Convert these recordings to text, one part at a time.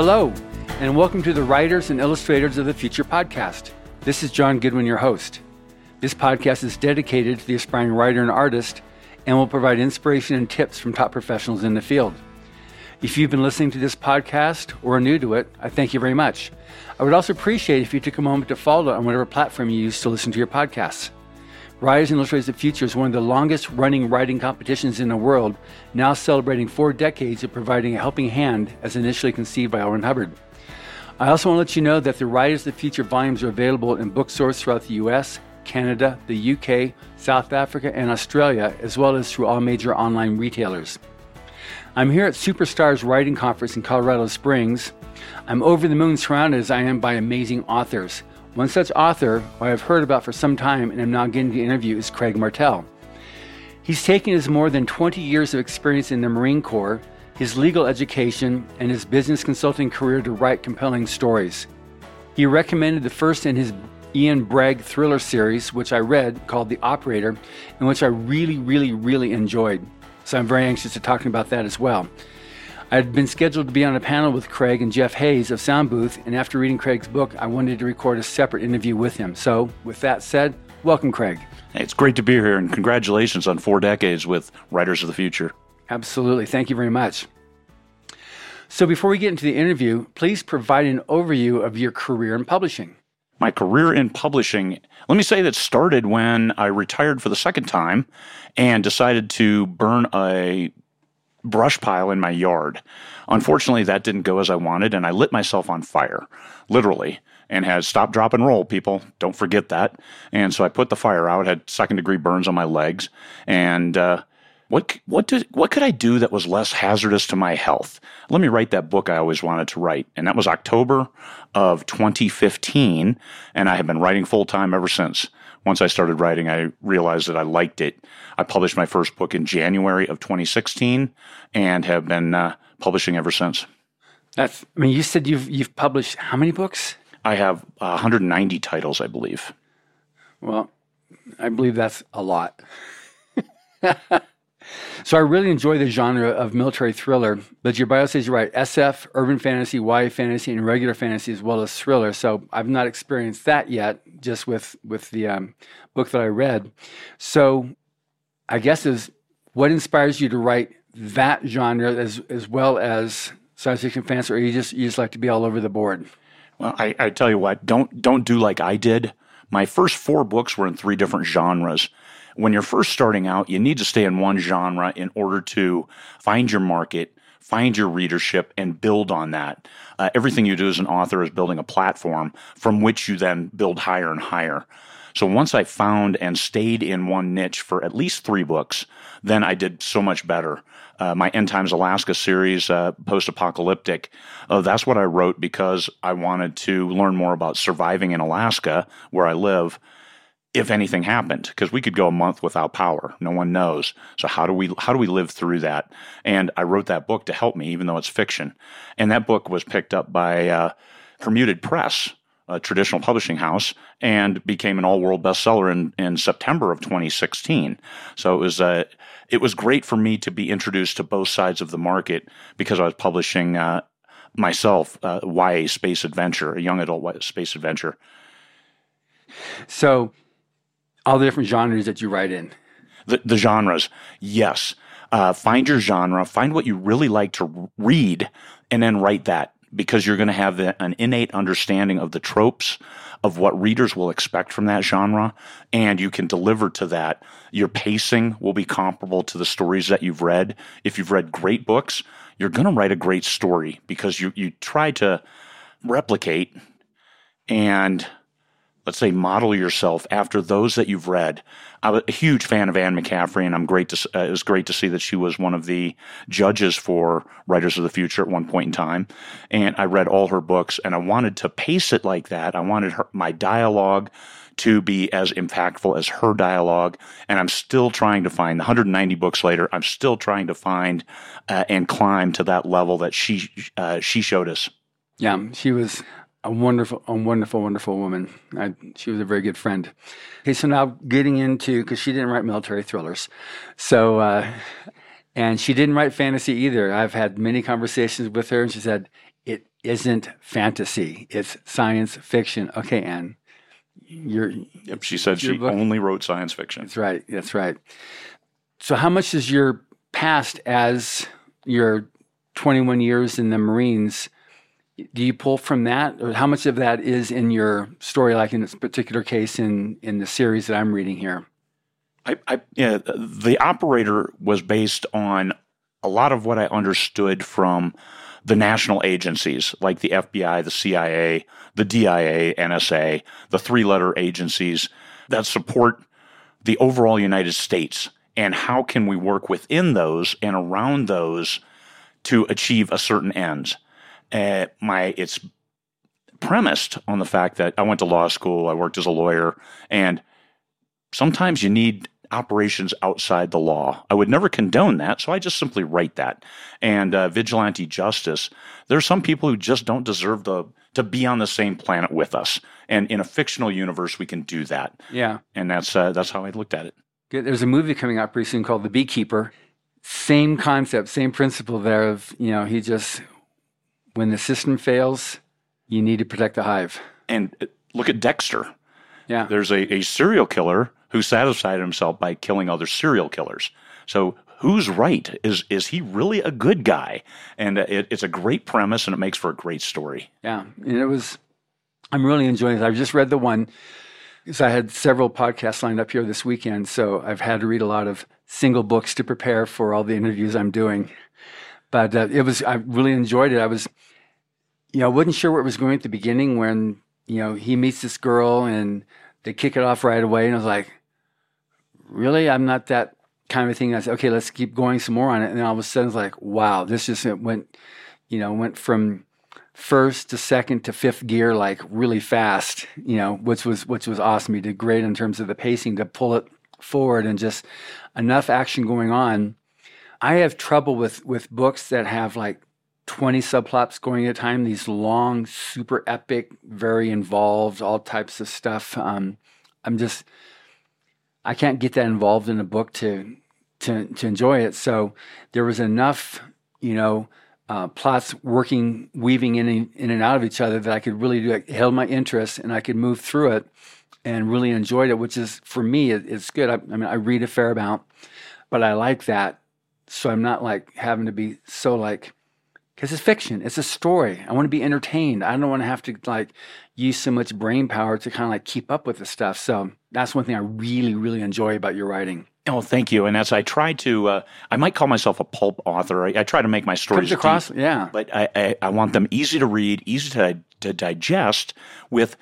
Hello, and welcome to the Writers and Illustrators of the Future podcast. This is John Goodwin, your host. This podcast is dedicated to the aspiring writer and artist and will provide inspiration and tips from top professionals in the field. If you've been listening to this podcast or are new to it, I thank you very much. I would also appreciate if you took a moment to follow on whatever platform you use to listen to your podcasts. Illustrators of the Future is one of the longest running writing competitions in the world, now celebrating four decades of providing a helping hand as initially conceived by. Ron Hubbard. I also want to let you know that the Writers of the Future volumes are available in bookstores throughout the US, Canada, the UK, South Africa, and Australia, as well as through all major online retailers. I'm here at Superstars Writing Conference in Colorado Springs. I'm over the moon surrounded as I am by amazing authors. One such author, I have heard about for some time and am now getting to interview, is Craig Martelle. He's taken his more than 20 years of experience in the Marine Corps, his legal education, and his business consulting career to write compelling stories. He recommended the first in his Ian Bragg thriller series, which I read called The Operator, and which I really, really, really enjoyed. So I'm very anxious to talk about that as well. I had been scheduled to be on a panel with Craig and Jeff Hays of Sound Booth, and after reading Craig's book, I wanted to record a separate interview with him. So, with that said, welcome, Craig. Hey, it's great to be here, and congratulations on four decades with Writers of the Future. Absolutely. Thank you very much. So, before we get into the interview, please provide an overview of your career in publishing. My career in publishing, let me say that started when I retired for the second time and decided to burn a brush pile in my yard. Unfortunately, that didn't go as I wanted, and I lit myself on fire, literally, and had stop, drop, and roll, people. Don't forget that. And so I put the fire out, had second degree burns on my legs, and uh, what what did what could I do that was less hazardous to my health? Let me write that book I always wanted to write, and that was October of 2015, and I have been writing full time ever since once I started writing, I realized that I liked it. I published my first book in January of 2016 and have been uh, publishing ever since. That's, I mean, you said you've, you've published how many books? I have uh, 190 titles, I believe. Well, I believe that's a lot. So I really enjoy the genre of military thriller, but your bio says you write SF, urban fantasy, YA fantasy, and regular fantasy as well as thriller. So I've not experienced that yet, just with with the um, book that I read. So I guess is what inspires you to write that genre as as well as science fiction fantasy, or you just you just like to be all over the board? Well, I, I tell you what, don't don't do like I did. My first four books were in three different genres when you're first starting out, you need to stay in one genre in order to find your market, find your readership, and build on that. Uh, everything you do as an author is building a platform from which you then build higher and higher. So once I found and stayed in one niche for at least three books, then I did so much better. Uh, my End Times Alaska series, uh, post apocalyptic, uh, that's what I wrote because I wanted to learn more about surviving in Alaska, where I live, if anything happened because we could go a month without power. No one knows. So how do we how do we live through that? And i wrote that book to help me even though it's fiction. And that book was picked up by uh, Permuted Press a traditional publishing house and became an all-world bestseller in, in September of 2016 so it was uh, it was great for me to be introduced to both sides of the market because I was publishing uh, myself uh, YA space adventure a young adult space adventure. So all the different genres that you write in. The, the genres, yes. Uh, find your genre, find what you really like to read, and then write that because you're going to have the, an innate understanding of the tropes of what readers will expect from that genre, and you can deliver to that. Your pacing will be comparable to the stories that you've read. If you've read great books, you're going to write a great story because you you try to replicate and let's say, model yourself after those that you've read. I'm a huge fan of Anne McCaffrey, and I'm great to. Uh, it was great to see that she was one of the judges for Writers of the Future at one point in time. And I read all her books, and I wanted to pace it like that. I wanted her, my dialogue to be as impactful as her dialogue. And I'm still trying to find 190 books later. I'm still trying to find uh, and climb to that level that she uh, she showed us. Yeah, she was a wonderful, a wonderful, wonderful woman. I, she was a very good friend. Okay, so now getting into because she didn't write military thrillers, so uh, and she didn't write fantasy either. I've had many conversations with her, and she said, it isn't fantasy. It's science fiction. Okay, Anne. You're, yep, she said she book. only wrote science fiction. That's right. That's right. So, how much is your past as your 21 years in the Marines? Do you pull from that, or how much of that is in your story? Like in this particular case, in in the series that I'm reading here. I, I yeah, the operator was based on a lot of what I understood from the national agencies like the FBI, the CIA, the DIA, NSA, the three letter agencies that support the overall United States. And how can we work within those and around those to achieve a certain ends? Uh, my it's premised on the fact that I went to law school, I worked as a lawyer, and sometimes you need operations outside the law. I would never condone that, so I just simply write that. And uh, vigilante justice, there are some people who just don't deserve the to be on the same planet with us. And in a fictional universe, we can do that. Yeah, and that's uh, that's how I looked at it. Good. There's a movie coming out pretty soon called The Beekeeper. Same concept, same principle there. Of you know, he just when the system fails, you need to protect the hive. And uh, look at Dexter. Yeah, there's a, a serial killer who satisfied himself by killing other serial killers. So who's right? Is is he really a good guy? And it, it's a great premise, and it makes for a great story. Yeah, and it was. I'm really enjoying it. I've just read the one because I had several podcasts lined up here this weekend, so I've had to read a lot of single books to prepare for all the interviews I'm doing. But uh, it was I really enjoyed it. I was, you know, I wasn't sure where it was going at the beginning when you know he meets this girl and they kick it off right away, and I was like, really, I'm not that kind of thing. I said, okay, let's keep going some more on it. And all of a sudden, it's like, wow, this just went, you know, went from first to second to fifth gear like really fast. You know, which was which was awesome. He did great in terms of the pacing to pull it forward and just enough action going on. I have trouble with with books that have like 20 subplots going at a time, these long, super epic, very involved, all types of stuff. Um, I'm just, I can't get that involved in a book to to to enjoy it. So there was enough, you know, uh, plots working, weaving in in and out of each other that I could really do. It held my interest, and I could move through it, and really enjoyed it. Which is for me, it, it's good. I, I mean, I read a fair amount, but I like that. So I'm not like having to be so like because it's fiction. It's a story. I want to be entertained. I don't want to have to like use so much brain power to kind of like keep up with the stuff. So that's one thing I really, really enjoy about your writing. Oh, thank you. And as I try to, uh, I might call myself a pulp author. I, I try to make my stories Comes across, deep, yeah. But I, I, I, want them easy to read, easy to, to digest, with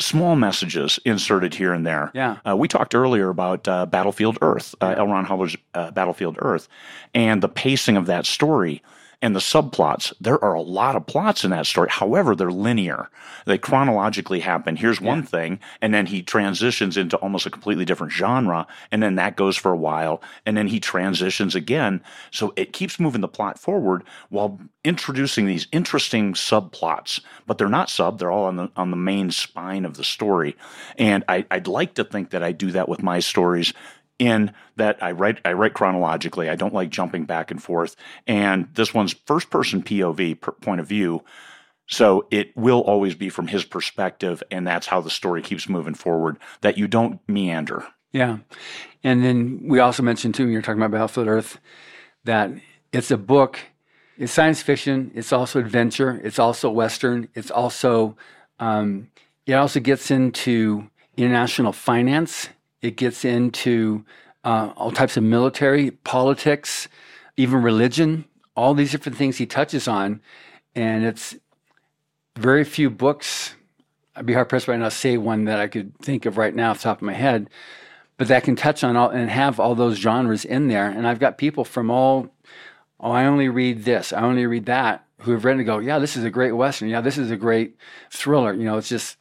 small messages inserted here and there. Yeah. Uh, we talked earlier about uh, Battlefield Earth, uh, L. Ron Hubbard's uh, Battlefield Earth, and the pacing of that story and the subplots. There are a lot of plots in that story. However, they're linear. They chronologically happen. Here's one yeah. thing, and then he transitions into almost a completely different genre, and then that goes for a while, and then he transitions again. So it keeps moving the plot forward while introducing these interesting subplots. But they're not sub; they're all on the on the main spine of the story. And I, I'd like to think that I do that with my stories in that I write I write chronologically. I don't like jumping back and forth. And this one's first person POV point of view. So it will always be from his perspective, and that's how the story keeps moving forward. That you don't meander. Yeah, and then we also mentioned too when you're talking about Battlefield Earth that it's a book. It's science fiction. It's also adventure. It's also western. It's also um, it also gets into international finance it gets into uh, all types of military, politics, even religion, all these different things he touches on. And it's very few books. I'd be hard pressed right now to say one that I could think of right now off the top of my head, but that can touch on all and have all those genres in there. And I've got people from all, oh, I only read this, I only read that, who have read and go, yeah, this is a great Western. Yeah, this is a great thriller. You know, it's just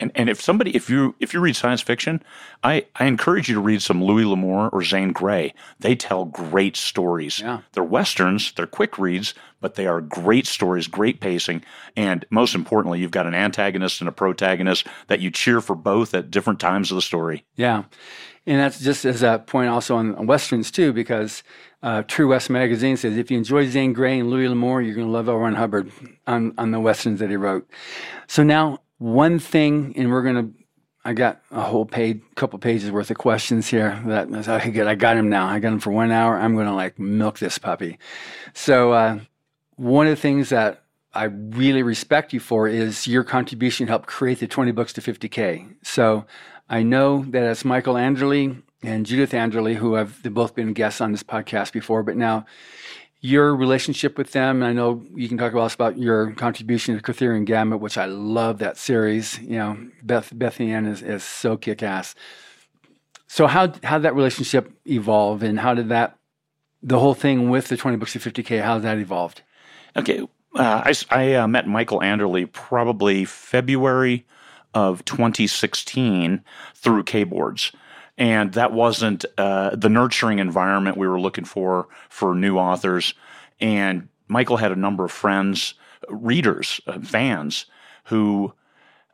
And and if somebody if you if you read science fiction, I, I encourage you to read some Louis L'Amour or Zane Grey. They tell great stories. Yeah. They're westerns, they're quick reads, but they are great stories, great pacing, and most importantly, you've got an antagonist and a protagonist that you cheer for both at different times of the story. Yeah. And that's just as a point also on, westerns too, because uh, True West magazine says if you enjoy Zane Grey and Louis L'Amour, you're going to love L. Ron Hubbard on, on the westerns that he wrote. So now one thing, and we're going to, I got a whole page, couple pages worth of questions here that okay, good. I got him now. I got him for one hour. I'm going to like milk this puppy. So, uh, one of the things that I really respect you for is your contribution helped create the 20 books to 50K. So I know that it's Michael Anderle and Judith Anderle, who have both been guests on this podcast before, but now your relationship with them. And I know you can talk about us about your contribution to Kurtherian Gambit, which I love that series. You know, Beth Beth Ann is, is so kick ass. So how how did that relationship evolve, and how did that the whole thing with the twenty books to fifty k? How that evolved? Okay, uh, I, I uh, met Michael Anderle probably February of 2016 through Kboards and that wasn't uh, the nurturing environment we were looking for for new authors. And Michael had a number of friends, readers, uh, fans who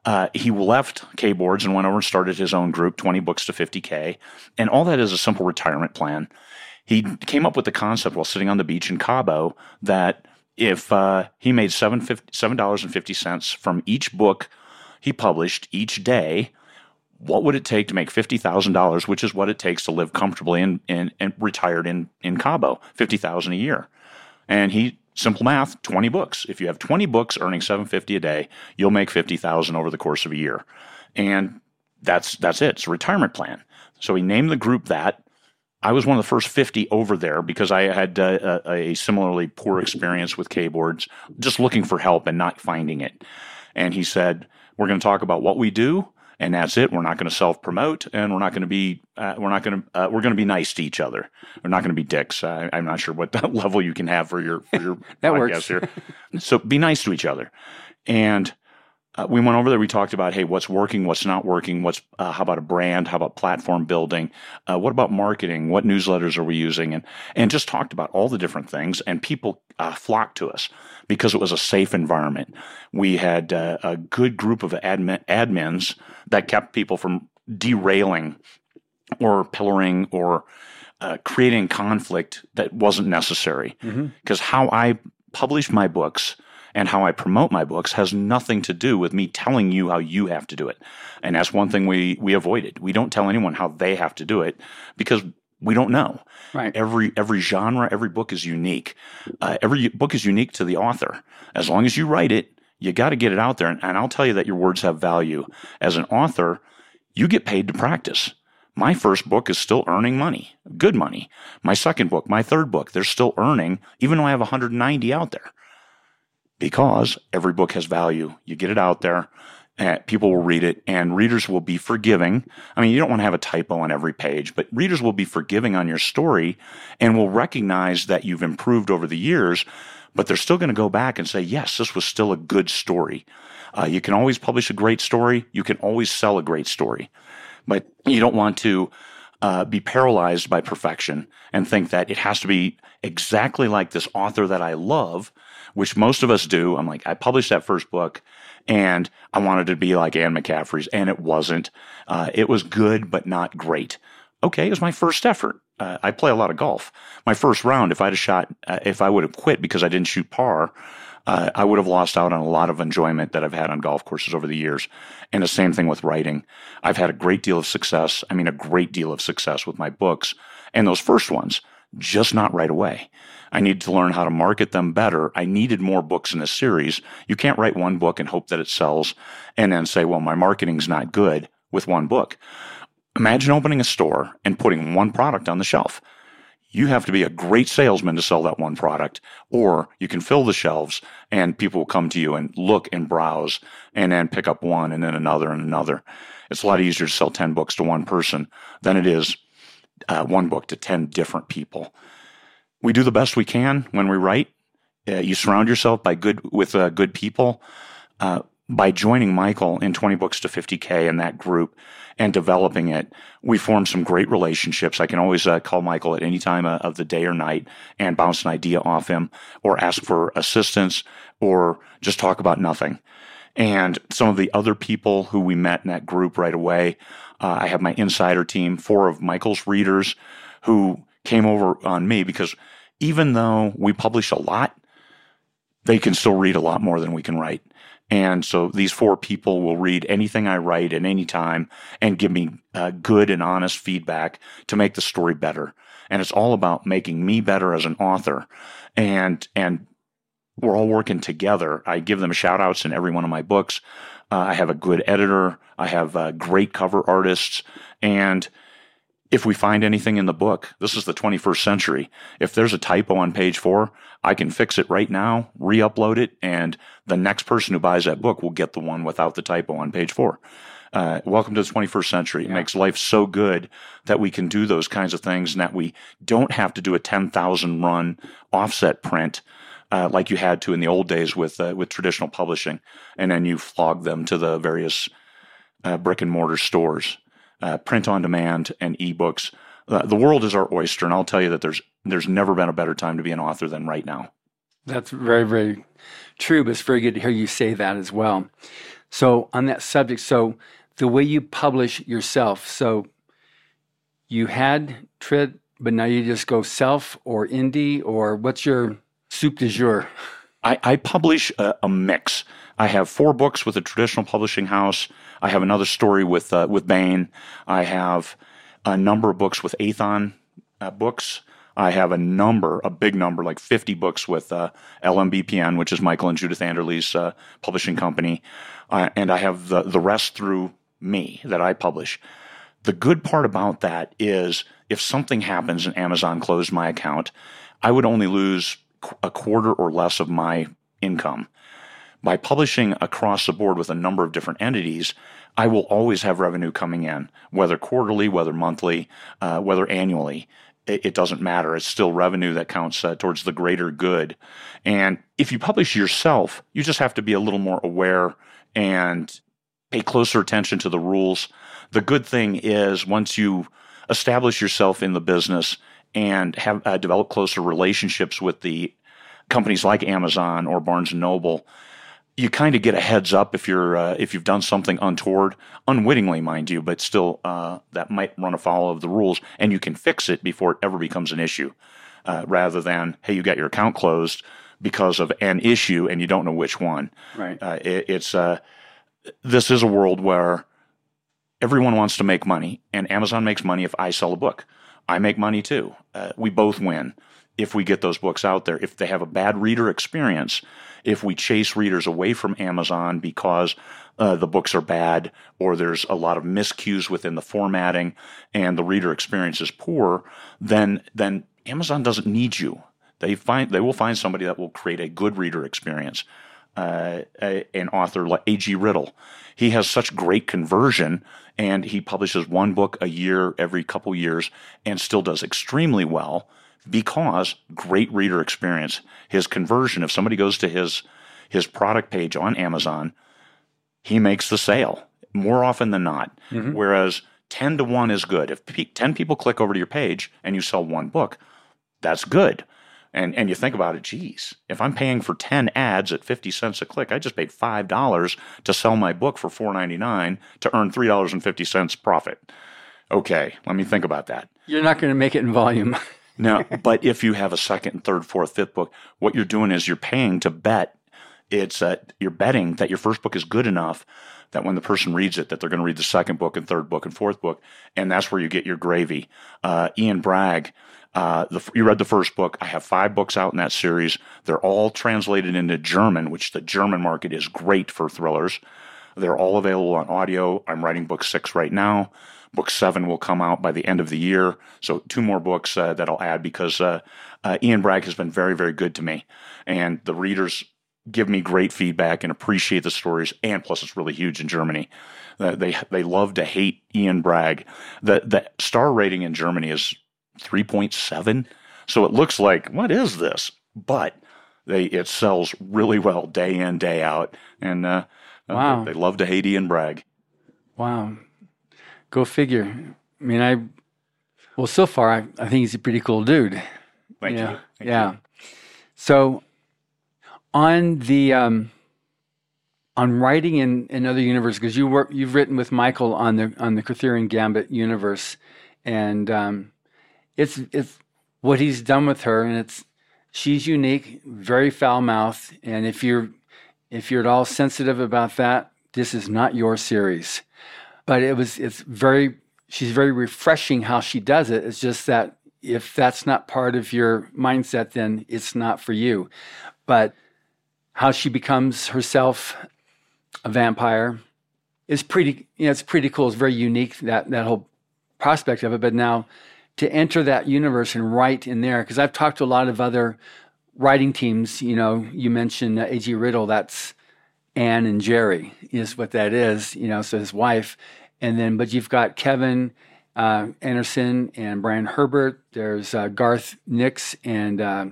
uh, he left Kboards and went over and started his own group, 20 books to 50K. And all that is a simple retirement plan. He came up with the concept while sitting on the beach in Cabo that if uh, he made $7.50 from each book he published each day, what would it take to make fifty thousand dollars, which is what it takes to live comfortably and retired in in Cabo, fifty thousand a year. And he simple math, twenty books. If you have twenty books earning seven fifty a day, you'll make fifty thousand over the course of a year. And that's that's it. It's a retirement plan. So he named the group that. I was one of the first 50 over there because I had uh, a, a, similarly poor experience with Kboards, just looking for help and not finding it. And he said, We're going to talk about what we do and that's it. We're not going to self promote, and we're not going to be uh, we're not going to uh, we're going to be nice to each other. We're not going to be dicks. Uh, I'm not sure what level you can have for your for your that podcast works. here. So be nice to each other, and uh, we went over there. We talked about, hey, what's working, what's not working, what's uh, how about a brand, how about platform building, uh, what about marketing, what newsletters are we using, and and just talked about all the different things. And people uh, flocked to us because it was a safe environment. We had uh, a good group of admin, admins that kept people from derailing or pillaring or uh, creating conflict that wasn't necessary. Because mm-hmm. how I publish my books and how I promote my books has nothing to do with me telling you how you have to do it. And that's one thing we we avoided. We don't tell anyone how they have to do it because we don't know. Right. Every every genre, every book is unique. Uh, every book is unique to the author. As long as you write it, you got to get it out there. And, and I'll tell you that your words have value. As an author, you get paid to practice. My first book is still earning money, good money. My second book, my third book, they're still earning, even though I have 190 out there because every book has value. You get it out there, people will read it, and readers will be forgiving. I mean, you don't want to have a typo on every page, but readers will be forgiving on your story and will recognize that you've improved over the years, but they're still going to go back and say, yes, this was still a good story. Uh, you can always publish a great story. You can always sell a great story, but you don't want to uh, be paralyzed by perfection and think that it has to be exactly like this author that I love which most of us do. I'm like, I published that first book and I wanted to be like Anne McCaffrey's, and it wasn't. Uh, it was good, but not great. Okay, it was my first effort. Uh, I play a lot of golf. My first round, if I'd have shot, uh, if I would have quit because I didn't shoot par, uh, I would have lost out on a lot of enjoyment that I've had on golf courses over the years. And the same thing with writing. I've had a great deal of success. I mean, a great deal of success with my books. And those first ones, just not right away. I needed to learn how to market them better. I needed more books in a series. You can't write one book and hope that it sells and then say, well, my marketing's not good with one book. Imagine opening a store and putting one product on the shelf. You have to be a great salesman to sell that one product, or you can fill the shelves and people will come to you and look and browse and then pick up one and then another and another. It's a lot easier to sell 10 books to one person than it is uh, one book to 10 different people we do the best we can when we write. Uh, you surround yourself by good with uh, good people. Uh, by joining Michael in 20 books to 50K in that group and developing it, we formed some great relationships. I can always uh, call Michael at any time uh, of the day or night and bounce an idea off him or ask for assistance or just talk about nothing. And some of the other people who we met in that group right away, uh, I have my insider team, four of Michael's readers who came over on me because even though we publish a lot, they can still read a lot more than we can write. And so these four people will read anything I write at any time and give me uh, good and honest feedback to make the story better. And it's all about making me better as an author. And, and we're all working together. I give them shout outs in every one of my books. Uh, I have a good editor. I have uh, great cover artists. And if we find anything in the book, this is the 21st century. If there's a typo on page four, I can fix it right now, re upload it, and the next person who buys that book will get the one without the typo on page four. Uh, welcome to the 21st century. It yeah. makes life so good that we can do those kinds of things and that we don't have to do a 10,000 run offset print. Uh, like you had to in the old days with uh, with traditional publishing, and then you flog them to the various uh, brick and mortar stores uh, print on demand, and ebooks. Uh, the world is our oyster, and I'll tell you that there's there's never been a better time to be an author than right now. That's very very true, but it's very good to hear you say that as well. So on that subject, so the way you publish yourself, so you had Trid, but now you just go self or indie, or what's your soup du jour? I, I publish a, a mix. I have four books with a traditional publishing house. I have another story with uh, with Baen. I have a number of books with Aethon uh, books. I have a number, a big number, like 50 books with uh, LMBPN, which is Michael and Judith Anderle's uh, publishing company. Uh, and I have the, the rest through me that I publish. The good part about that is if something happens and Amazon closed my account, I would only lose a quarter or less of my income. By publishing across the board with a number of different entities, I will always have revenue coming in, whether quarterly, whether monthly, uh, whether annually. It, it, doesn't matter. It's still revenue that counts uh, towards the greater good. And if you publish yourself, you just have to be a little more aware and pay closer attention to the rules. The good thing is once you establish yourself in the business and have uh, developed closer relationships with the companies like Amazon or Barnes and Noble, you kind of get a heads up if you're uh, if you've done something untoward, unwittingly, mind you, but still uh, that might run afoul of the rules, and you can fix it before it ever becomes an issue, uh, rather than hey, you got your account closed because of an issue and you don't know which one. Right. Uh, it, it's uh, this is a world where everyone wants to make money, and Amazon makes money if I sell a book. I make money too. Uh, we both win if we get those books out there. If they have a bad reader experience, if we chase readers away from Amazon because uh, the books are bad or there's a lot of miscues within the formatting and the reader experience is poor, then then Amazon doesn't need you. They find they will find somebody that will create a good reader experience. Uh, a, an author like A.G. Riddle, he has such great conversion, and he publishes one book a year every couple years, and still does extremely well because great reader experience. His conversion, if somebody goes to his his product page on Amazon, he makes the sale more often than not. Mm-hmm. Whereas 10 to 1 is good. If 10 people click over to your page and you sell one book, that's good. And and you think about it, geez, if I'm paying for 10 ads at 50 cents a click, I just paid $5 to sell my book for $4.99 to earn $3.50 profit. Okay, let me think about that. You're not going to make it in volume. Now, but if you have a second, third, fourth, fifth book, what you're doing is you're paying to bet. It's uh, you're betting that your first book is good enough that when the person reads it, that they're going to read the second book and third book and fourth book, and that's where you get your gravy. Uh, Ian Bragg, uh, the, you read the first book. I have five books out in that series. They're all translated into German, which the German market is great for thrillers. They're all available on audio. I'm writing book six right now. Book seven will come out by the end of the year. So two more books uh, that I'll add because uh, uh, Ian Bragg has been very, very good to me, and the readers give me great feedback and appreciate the stories. And plus, it's really huge in Germany. Uh, they they love to hate Ian Bragg. The the star rating in Germany is three point seven. So it looks like what is this? But they it sells really well day in day out, and uh, Uh, Wow. they, they love to hate Ian Bragg. Wow. Go figure. I mean, I, well, so far, I, I think he's a pretty cool dude. Thank yeah. you. Thank yeah. you. So, on the um, on writing in another universe, because you work, you've written with Michael on the on the Kurtherian Gambit universe, and um, it's it's what he's done with her, and it's she's unique, very foul mouthed, and if you're if you're at all sensitive about that, this is not your series. But it was it's very she's very refreshing how she does it. It's just that if that's not part of your mindset, then it's not for you. But how she becomes herself a vampire is pretty you know, it's pretty cool. It's very unique that that whole prospect of it. But now to enter that universe and write in there, because I've talked to a lot of other writing teams. You know, you mentioned uh, A.G. Riddle. That's Anne and Jerry is what that is. You know, so his wife, and then but you've got Kevin uh, Anderson and Brian Herbert. There's uh, Garth Nix and uh,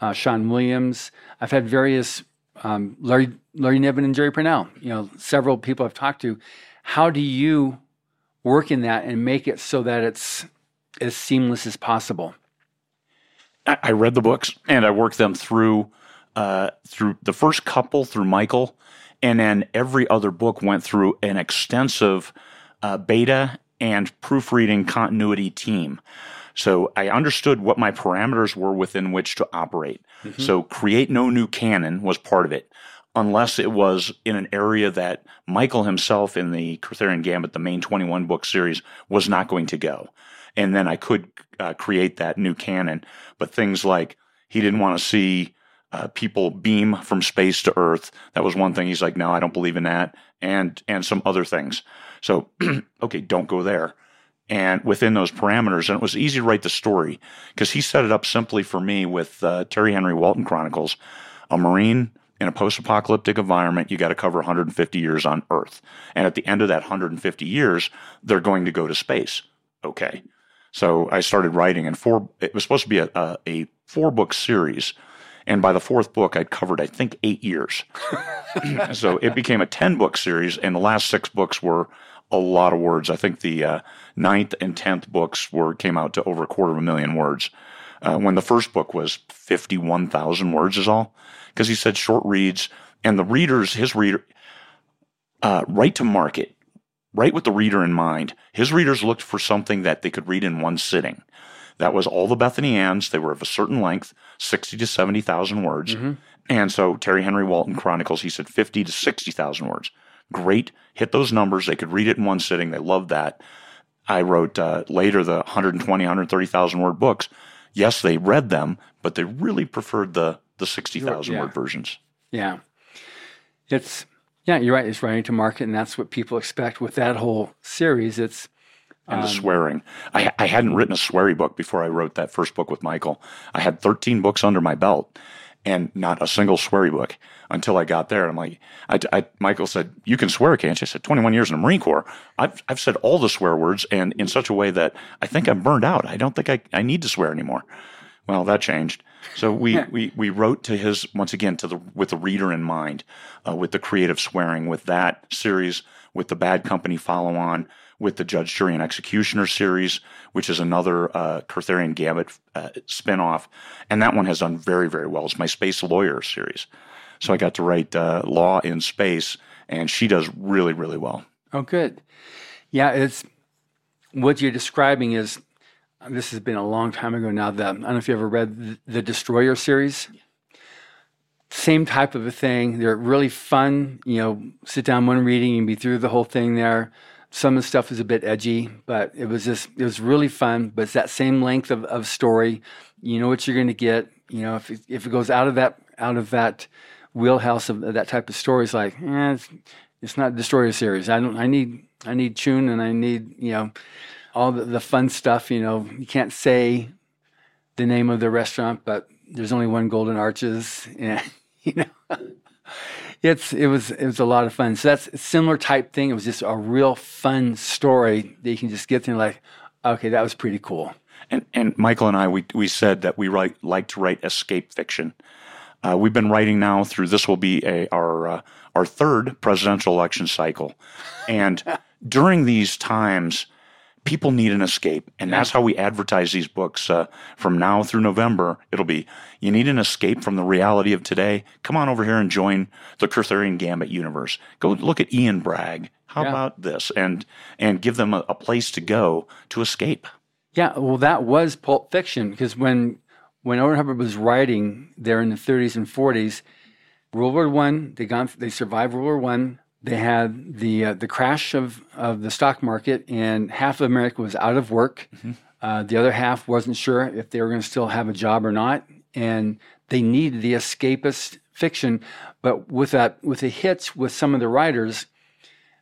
uh, Sean Williams. I've had various um, Larry Larry Niven and Jerry Pournelle. You know, several people I've talked to. How do you work in that and make it so that it's as seamless as possible? I read the books and I worked them through uh, through the first couple through Michael, and then every other book went through an extensive uh, beta and proofreading continuity team. So I understood what my parameters were within which to operate. So create no new canon was part of it, unless it was in an area that Michael himself in the Kurtherian Gambit, the main 21 book series, was not going to go. And then I could uh, create that new canon. But things like he didn't want to see uh, people beam from space to Earth. That was one thing. He's like, no, I don't believe in that, and and some other things. So, okay, don't go there. And within those parameters, and it was easy to write the story because he set it up simply for me with uh, Terry Henry Walton Chronicles, a Marine in a post-apocalyptic environment. You got to cover 150 years on Earth, and at the end of that 150 years, they're going to go to space. Okay, so I started writing, and four. It was supposed to be a, a, a four book series, and by the fourth book, I'd covered I think eight years. so it became a ten book series, and the last six books were a lot of words. I think the uh, ninth and tenth books were came out to over a quarter of a million words. Uh, when the first book was fifty one thousand words is all, because he said short reads, and the readers, his reader, uh, right to market right with the reader in mind. His readers looked for something that they could read in one sitting. That was all the Bethany Annes. They were of a certain length, 60 to 70,000 words. And so Terry Henry Walton Chronicles, he said 50 to 60,000 words. Great. Hit those numbers. They could read it in one sitting. They loved that. I wrote uh, later the 120, 130,000 word books. Yes, they read them, but they really preferred the, the 60,000 Yeah. word versions. Yeah. It's yeah, you're right. It's writing to market, and that's what people expect with that whole series. It's and the swearing. I, I hadn't written a sweary book before I wrote that first book with Michael. I had 13 books under my belt and not a single sweary book until I got there. I'm like, I, I, Michael said, You can swear, can't you? I said, 21 years in the Marine Corps. I've, I've said all the swear words and in such a way that I think I'm burned out. I don't think I, I need to swear anymore. Well, that changed. So we, we, we wrote to his, once again, to the, with the reader in mind, uh, with the creative swearing, with that series, with the Bad Company follow on, with the Judge, Jury, and Executioner series, which is another uh, Kurtherian Gambit uh, spinoff. And that one has done very, very well. It's my Space Lawyer series. So I got to write uh, Law in Space, and she does really, really well. oh good. Yeah, it's what you're describing is this has been a long time ago now. The I don't know if you ever read the, the Destroyer series. Same type of a thing. They're really fun. You know, sit down one reading and be through the whole thing there. Some of the stuff is a bit edgy, but it was just it was really fun. But it's that same length of, of story. You know what you're going to get. You know, if it, if it goes out of that out of that wheelhouse of that type of story, it's like, eh, it's, it's not Destroyer series. I don't. I need I need tune and I need you know all the, the fun stuff. You know, you can't say the name of the restaurant, but there's only one Golden Arches, and you know, it's it was it was a lot of fun. So that's a similar type thing. It was just a real fun story that you can just get and like, okay, that was pretty cool. And, and Michael and I, we, we said that we write, like to write escape fiction. Uh, we've been writing now through this will be a, our uh, our third presidential election cycle, and during these times, people need an escape, and that's how we advertise these books uh, from now through November. It'll be you need an escape from the reality of today. Come on over here and join the Kurtherian Gambit universe. Go look at Ian Bragg. How Yeah. about this? And and give them a, a place to go to escape. Yeah, well, that was Pulp Fiction because when when L. Ron Hubbard was writing there in the 30s and 40s, World War One, they gone, they survived World War One. They had the uh, the crash of of the stock market, and half of America was out of work. Uh, the other half wasn't sure if they were going to still have a job or not, and they needed the escapist fiction. But with that, with the hits with some of the writers,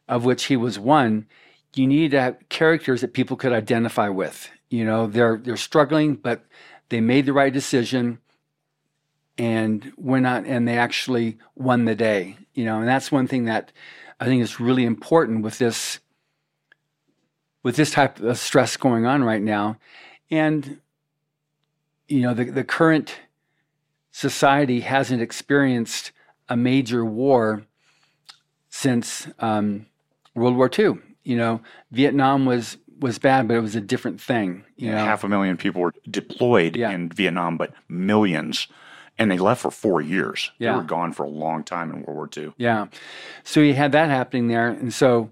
of which he was one, you need to have characters that people could identify with. You know, they're they're struggling, but they made the right decision and went on and they actually won the day. You know, and that's one thing that I think is really important with this with this type of stress going on right now. And you know, the the current society hasn't experienced a major war since um, World War II. You know, Vietnam was was bad, but it was a different thing. You know, Half a million people were deployed Yeah. in Vietnam, but millions, and they left for four years. Yeah. They were gone for a long time in World War II. yeah. So you had that happening there, and so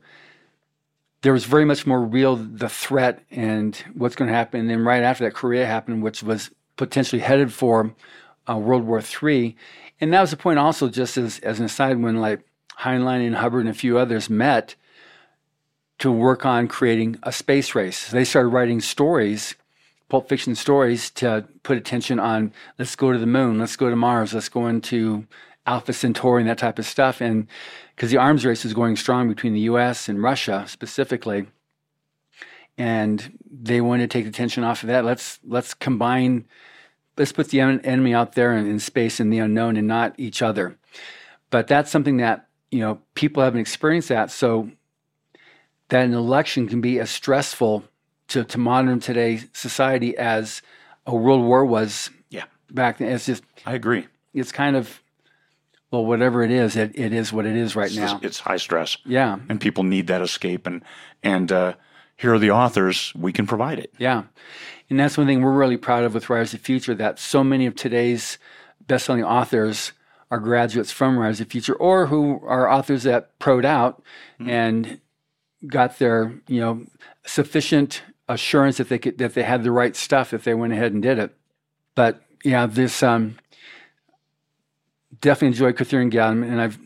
there was very much more real the threat and what's going to happen. And then right after that, Korea happened, which was potentially headed for uh, World War III. And that was the point also, just as, as an aside, when like Heinlein and Hubbard and a few others met to work on creating a space race. They started writing stories, pulp fiction stories, to put attention on let's go to the moon, let's go to Mars, let's go into Alpha Centauri and that type of stuff. And because the arms race is going strong between the US and Russia specifically. And they wanted to take attention off of that. Let's let's combine let's put the en- enemy out there in, in space and the unknown and not each other. But that's something that, you know, people haven't experienced that. So that an election can be as stressful to, to modern today society as a world war was Yeah, back then. It's just I agree. it's kind of well, whatever it is, it, it is what it is right It's, now. it's high stress, Yeah. and people need that escape. And and uh, here are the authors. We can provide it. Yeah. And that's one thing we're really proud of with Writers of the Future that so many of today's best-selling authors are graduates from Writers of the Future or who are authors that proed out and got their, you know, sufficient assurance that they could that they had the right stuff if they went ahead and did it. But yeah, this um definitely enjoyed Kurtherian Gallon and I've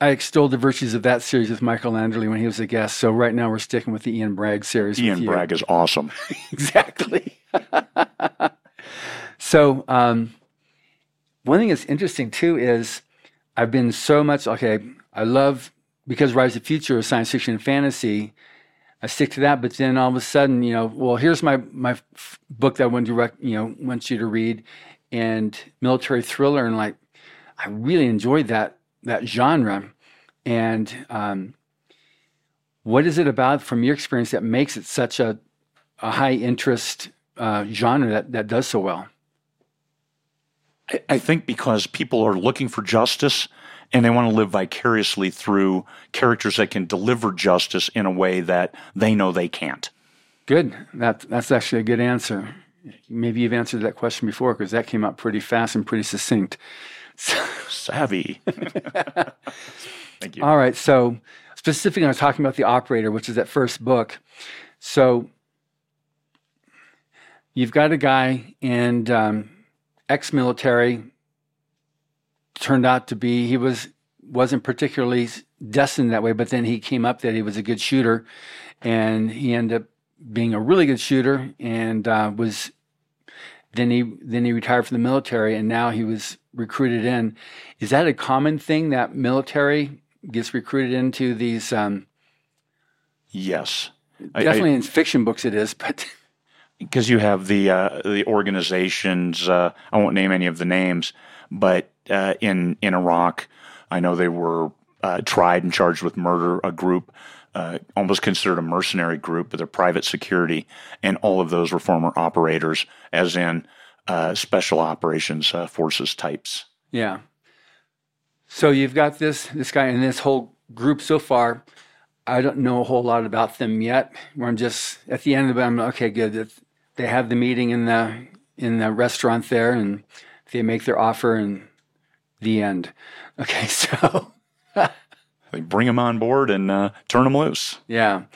I extolled the virtues of that series with Michael Landerly when he was a guest. So right now we're sticking with the Ian Bragg series. Ian. Bragg is awesome. exactly. so, um, one thing that's interesting too is I've been so much okay. I love because Writers of the Future is science fiction and fantasy. I stick to that, but then all of a sudden, you know, well, here's my my book that I want to you know want you to read, and military thriller, and like I really enjoyed that that genre, and um, what is it about from your experience that makes it such a a high interest uh, genre that, that does so well. I, I think because people are looking for justice and they want to live vicariously through characters that can deliver justice in a way that they know they can't. Good. That that's actually a good answer. Maybe you've answered that question before because that came out pretty fast and pretty succinct. Savvy. Thank you. All right. So specifically, I was talking about the operator, which is that first book. So you've got a guy and um, ex-military turned out to be he was wasn't particularly destined that way, but then he came up that he was a good shooter, and he ended up being a really good shooter, and uh, was then he then he retired from the military, and now he was recruited in. Is that a common thing that military gets recruited into these? Um, yes. I- I- definitely in fiction books it is, but because you have the uh, the organizations. Uh, I won't name any of the names, but uh, in in Iraq, I know they were uh, tried and charged with murder. A group, uh, almost considered a mercenary group, but they're private security, and all of those were former operators, as in uh, special operations uh, forces types. Yeah. So you've got this this guy and this whole group so far. I don't know a whole lot about them yet. Where I'm just at the end of it, I'm okay, good. They have the meeting in the in the restaurant there, and they make their offer, and the end. Okay, so they bring them on board and uh, turn them loose. Yeah.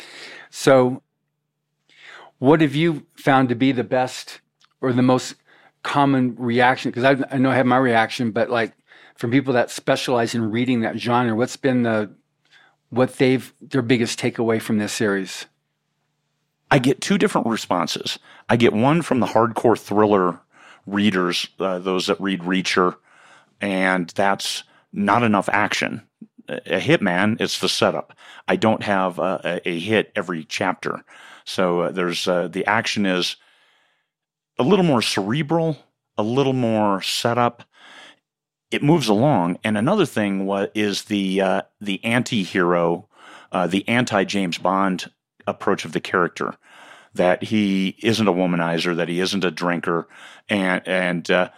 So, what have you found to be the best or the most common reaction? Because I, I know I have my reaction, but like from people that specialize in reading that genre, what's been the what they've their biggest takeaway from this series? I get two different responses. I get one from the hardcore thriller readers, uh, those that read Reacher, and that's not enough action. A hitman, it's the setup. I don't have a, a hit every chapter. So uh, there's uh, the action is a little more cerebral, a little more setup. It moves along. And another thing is the uh, the anti-hero, uh, the anti-James Bond approach of the character that he isn't a womanizer, that he isn't a drinker, and and uh,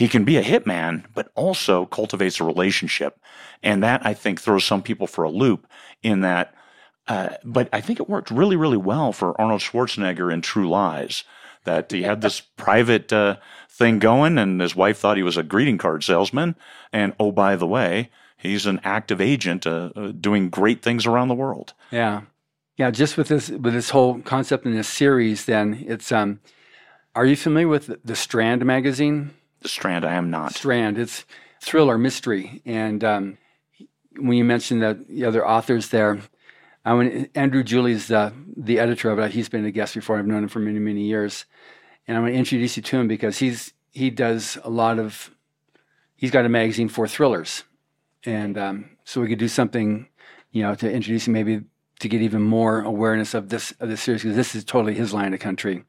he can be a hitman, but also cultivates a relationship, and that I think throws some people for a loop. In that, uh, but I think it worked really, really well for Arnold Schwarzenegger in True Lies. That he had this private uh, thing going, and his wife thought he was a greeting card salesman, and oh by the way, he's an active agent uh, uh doing great things around the world. Yeah, yeah, just with this with this whole concept in this series, then it's um, are you familiar with the Strand magazine? The Strand, I am not. Strand, it's thriller mystery, and um, when you mentioned the, the other authors there, I mean, Andrew Gulli's the the editor of it. He's been a guest before. I've known him for many many years, and I'm going to introduce you to him because he's he does a lot of. He's got a magazine for thrillers, and um, so we could do something, you know, to introduce him maybe to get even more awareness of this of this series because this is totally his line of country.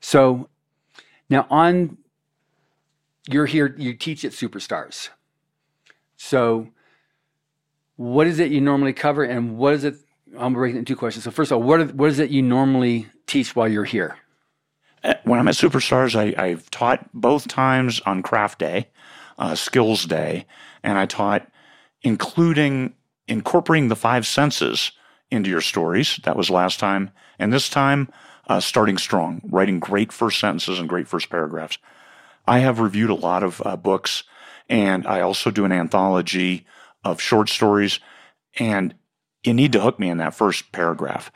So now on you're here you teach at Superstars. So what is it you normally cover and what is it I'm breaking it into two questions. So first of all, what, are, what is it you normally teach while you're here? Uh, when I'm at Superstars, I, have taught both times on craft day, uh, skills day, and I taught including incorporating the five senses into your stories. That was last time. And this time, uh, starting strong, writing great first sentences and great first paragraphs. I have reviewed a lot of uh, books, and I also do an anthology of short stories. And you need to hook me in that first paragraph.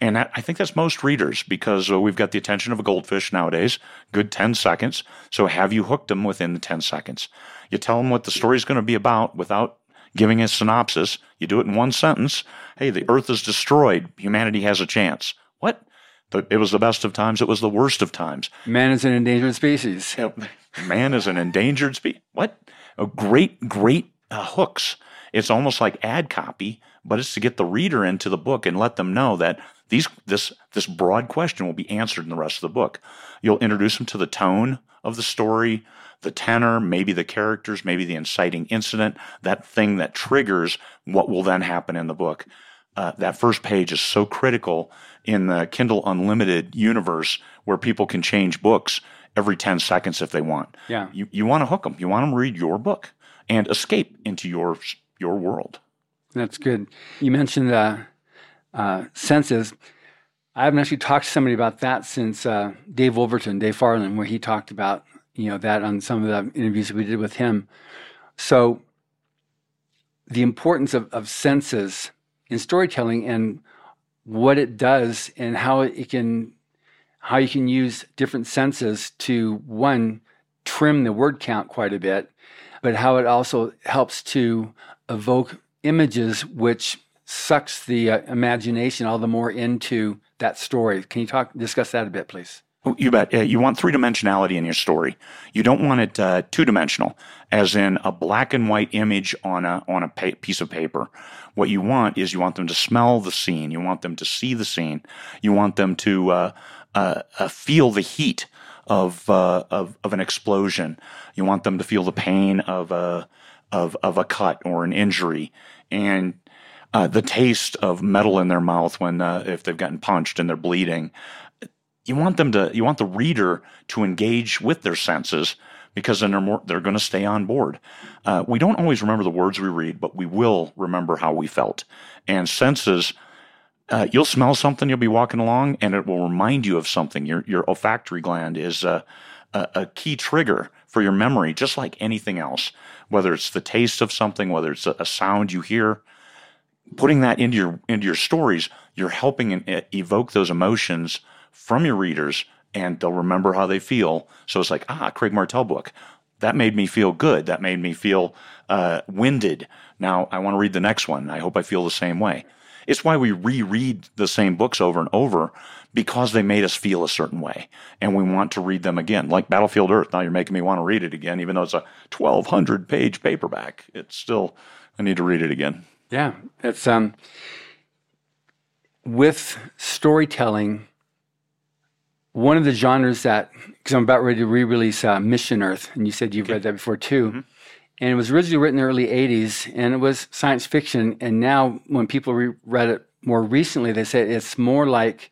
And that, I think that's most readers because uh, we've got the attention of a goldfish nowadays, good 10 seconds. So have you hooked them within the 10 seconds? You tell them what the story is going to be about without giving a synopsis. You do it in one sentence. Hey, the earth is destroyed. Humanity has a chance. What? It was the best of times. It was the worst of times. Man is an endangered species. Man is an endangered species. What? A great, great uh, hooks. It's almost like ad copy, but it's to get the reader into the book and let them know that these this this broad question will be answered in the rest of the book. You'll introduce them to the tone of the story, the tenor, maybe the characters, maybe the inciting incident, that thing that triggers what will then happen in the book. Uh, that first page is so critical in the Kindle Unlimited universe where people can change books every 10 seconds if they want. Yeah. You, you want to hook them. You want them to read your book and escape into your, your world. That's good. You mentioned uh, uh, senses. I haven't actually talked to somebody about that since uh, Dave Wolverton, Dave Farland, where he talked about you know that on some of the interviews we did with him. So the importance of, of senses in storytelling and what it does and how it can how you can use different senses to one trim the word count quite a bit but how it also helps to evoke images which sucks the uh, imagination all the more into that story. Can you talk discuss that a bit please you bet. You want three dimensionality in your story. You don't want it uh, two dimensional, as in a black and white image on a on a pa- piece of paper. What you want is you want them to smell the scene. You want them to see the scene. You want them to uh, uh, uh feel the heat of, uh, of of an explosion. You want them to feel the pain of a of of a cut or an injury, and uh, the taste of metal in their mouth when if they've gotten punched and they're bleeding you want them to, you want the reader to engage with their senses because then they're more, they're going to stay on board. Uh, we don't always remember the words we read, but we will remember how we felt. And senses, uh, you'll smell something, you'll be walking along, and it will remind you of something. Your your olfactory gland is a, a, a key trigger for your memory, just like anything else. Whether it's the taste of something, whether it's a, a sound you hear, putting that into your into your stories, you're helping evoke those emotions from your readers and they'll remember how they feel. So it's like, ah, Craig Martelle book. That made me feel good. That made me feel uh, winded. Now I want to read the next one. I hope I feel the same way. It's why we reread the same books over and over because they made us feel a certain way and we want to read them again. Like Battlefield Earth. Now you're making me want to read it again, even though it's a 1200 page paperback. It's still, I need to read it again. Yeah. It's, um, with storytelling, one of the genres that, because I'm about ready to re release uh, Mission Earth, and you said you've okay. read that before too. Mm-hmm. And it was originally written in the early 80s, and it was science fiction. And now, when people re- read it more recently, they say it's more like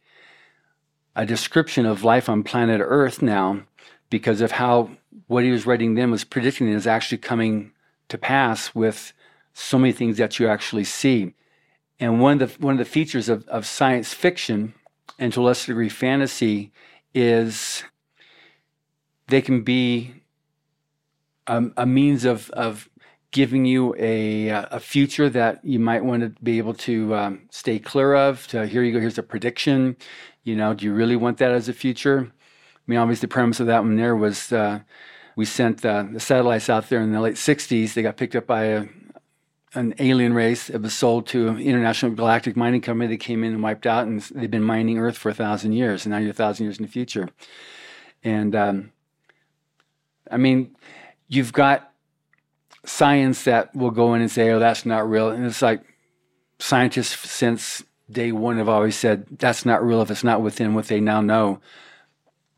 a description of life on planet Earth now because of how what he was writing then was predicting is actually coming to pass with so many things that you actually see. And one of the, one of the features of, of science fiction, and to a lesser degree fantasy, is they can be a, a means of, of giving you a, a future that you might want to be able to um, stay clear of. To here you go, here's a prediction. You know, do you really want that as a future? I mean, obviously, the premise of that one there was uh, we sent uh, the satellites out there in the late 60s. They got picked up by a, an alien race. It was sold to an international galactic mining company that came in and wiped out, and they've been mining Earth for a thousand years, and now you're a thousand years in the future. And um, I mean, you've got science that will go in and say, "Oh, that's not real," and it's like scientists since day one have always said that's not real if it's not within what they now know.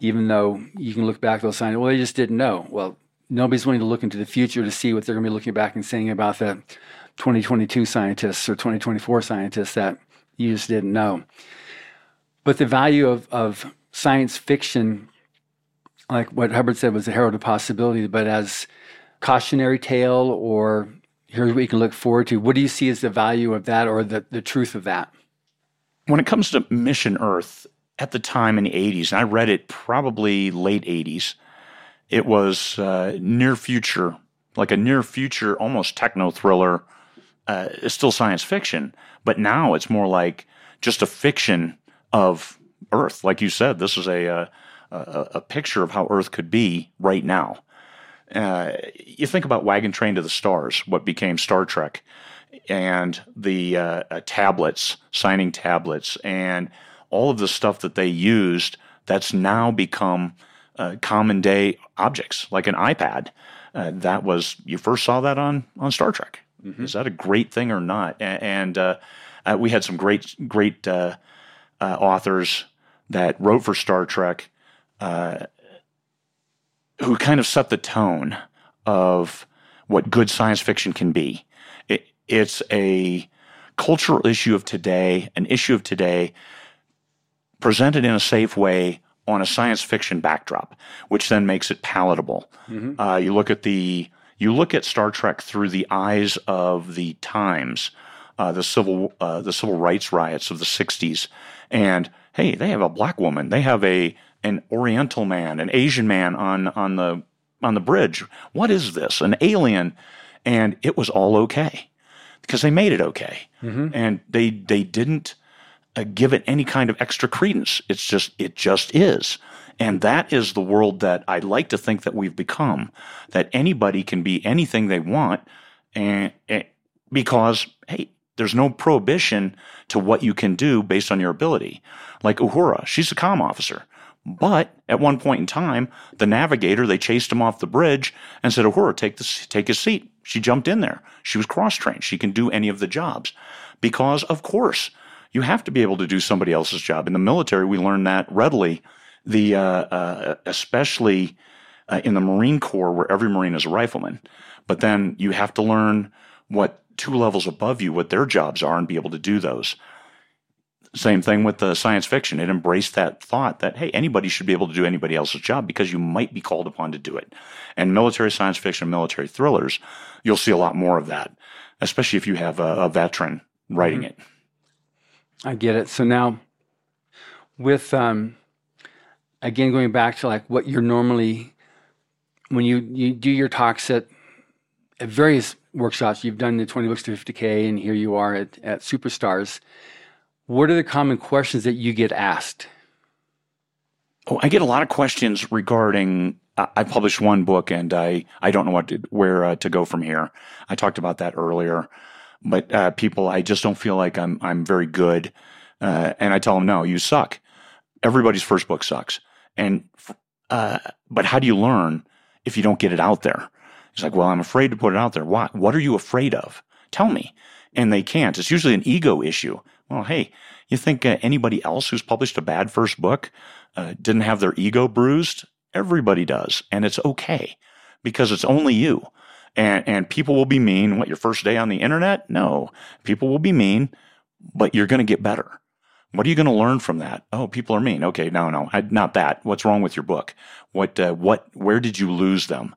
Even though you can look back, they'll say, "Well, they just didn't know." Well, nobody's willing to look into the future to see what they're going to be looking back and saying about the 2022 scientists or 2024 scientists that you just didn't know. But the value of, of science fiction, like what Hubbard said, was a herald of possibility, but as cautionary tale or here's what you can look forward to, what do you see as the value of that or the, the truth of that? When it comes to Mission Earth, at the time in the 80s, and I read it probably late 80s, it was uh, near future, like a near future, almost techno thriller uh, it's still science fiction, but now it's more like just a fiction of Earth. Like you said, this is a uh, a, a picture of how Earth could be right now. Uh, you think about Wagon Train to the Stars, what became Star Trek, and the uh, uh, tablets, signing tablets, and all of the stuff that they used that's now become uh, common day objects, like an iPad. Uh, that was you first saw that on on Star Trek. Mm-hmm. Is that a great thing or not? And, uh, uh, we had some great, great uh, uh, authors that wrote for Star Trek uh, who kind of set the tone of what good science fiction can be. It, it's a cultural issue of today, an issue of today, presented in a safe way on a science fiction backdrop, which then makes it palatable. Mm-hmm. Uh, you look at the you look at Star Trek through the eyes of the times, uh, the civil uh, the civil rights riots of the '60s, and hey, they have a black woman, they have a an Oriental man, an Asian man on on the on the bridge. What is this? An alien? And it was all okay because they made it okay, mm-hmm. and they they didn't uh, give it any kind of extra credence. It's just it just is. And that is the world that I like to think that we've become, that anybody can be anything they want. And, and because, hey, there's no prohibition to what you can do based on your ability. Like Uhura, she's a com officer. But at one point in time, the navigator, they chased him off the bridge and said, Uhura, take this, take his seat. She jumped in there. She was cross trained. She can do any of the jobs. Because of course, you have to be able to do somebody else's job. In the military, we learn that readily the uh, uh, especially uh, in the Marine Corps, where every Marine is a rifleman. But then you have to learn what two levels above you, what their jobs are, and be able to do those. Same thing with the science fiction. It embraced that thought that, hey, anybody should be able to do anybody else's job because you might be called upon to do it. And military science fiction, military thrillers, you'll see a lot more of that, especially if you have a, a veteran writing mm-hmm. it. I get it. So now, with um, again going back to like what you're normally when you you do your talks at at various workshops, you've done the 20 books to 50k, and here you are at at Superstars what are the common questions that you get asked? Oh, I get a lot of questions regarding. I published one book, and I I don't know what to, where uh, to go from here. I talked about that earlier, but uh, people, I just don't feel like I'm I'm very good, uh, and I tell them no, you suck. Everybody's first book sucks, and uh, but how do you learn if you don't get it out there? It's like, well, I'm afraid to put it out there. Why? What are you afraid of? Tell me. And they can't. It's usually an ego issue. Well, hey, you think uh, anybody else who's published a bad first book uh, didn't have their ego bruised? Everybody does, and it's okay because it's only you. And and people will be mean. What your first day on the internet? No, people will be mean, but you're going to get better. What are you going to learn from that? Oh, people are mean. Okay, no, no, I, not that. What's wrong with your book? What, uh, what, where did you lose them?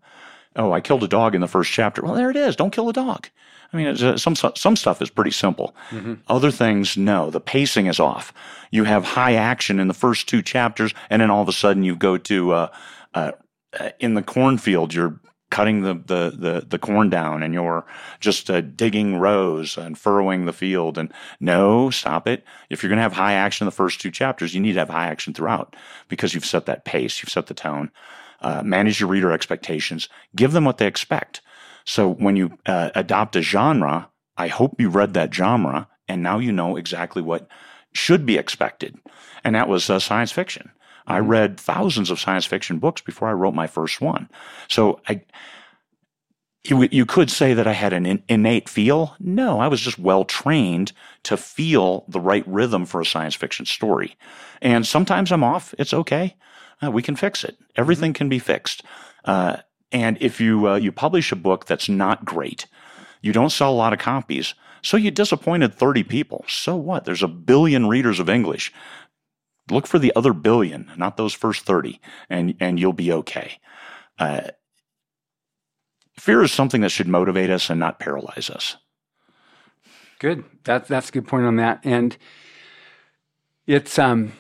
Oh, I killed a dog in the first chapter. Well, there it is. Don't kill a dog. I mean, uh, some some stuff is pretty simple. Mm-hmm. Other things, no. The pacing is off. You have high action in the first two chapters, and then all of a sudden you go to uh, uh, uh in the cornfield. You're cutting the, the, the, the corn down, and you're just uh, digging rows and furrowing the field. And no, stop it. If you're going to have high action in the first two chapters, you need to have high action throughout because you've set that pace, you've set the tone. Uh, manage your reader expectations. Give them what they expect. So when you uh, adopt a genre, I hope you read that genre and now you know exactly what should be expected. And that was uh, science fiction. I mm-hmm. read thousands of science fiction books before I wrote my first one. So I, you, you could say that I had an in, innate feel. No, I was just well trained to feel the right rhythm for a science fiction story. And sometimes I'm off. It's okay. Uh, we can fix it. Everything mm-hmm. can be fixed. Uh, and if you uh, you publish a book that's not great, you don't sell a lot of copies, so you disappointed 30 people. So what? There's a billion readers of English. Look for the other billion, not those first 30, and and you'll be okay. Uh, fear is something that should motivate us and not paralyze us. Good. That that's a good point on that. And it's um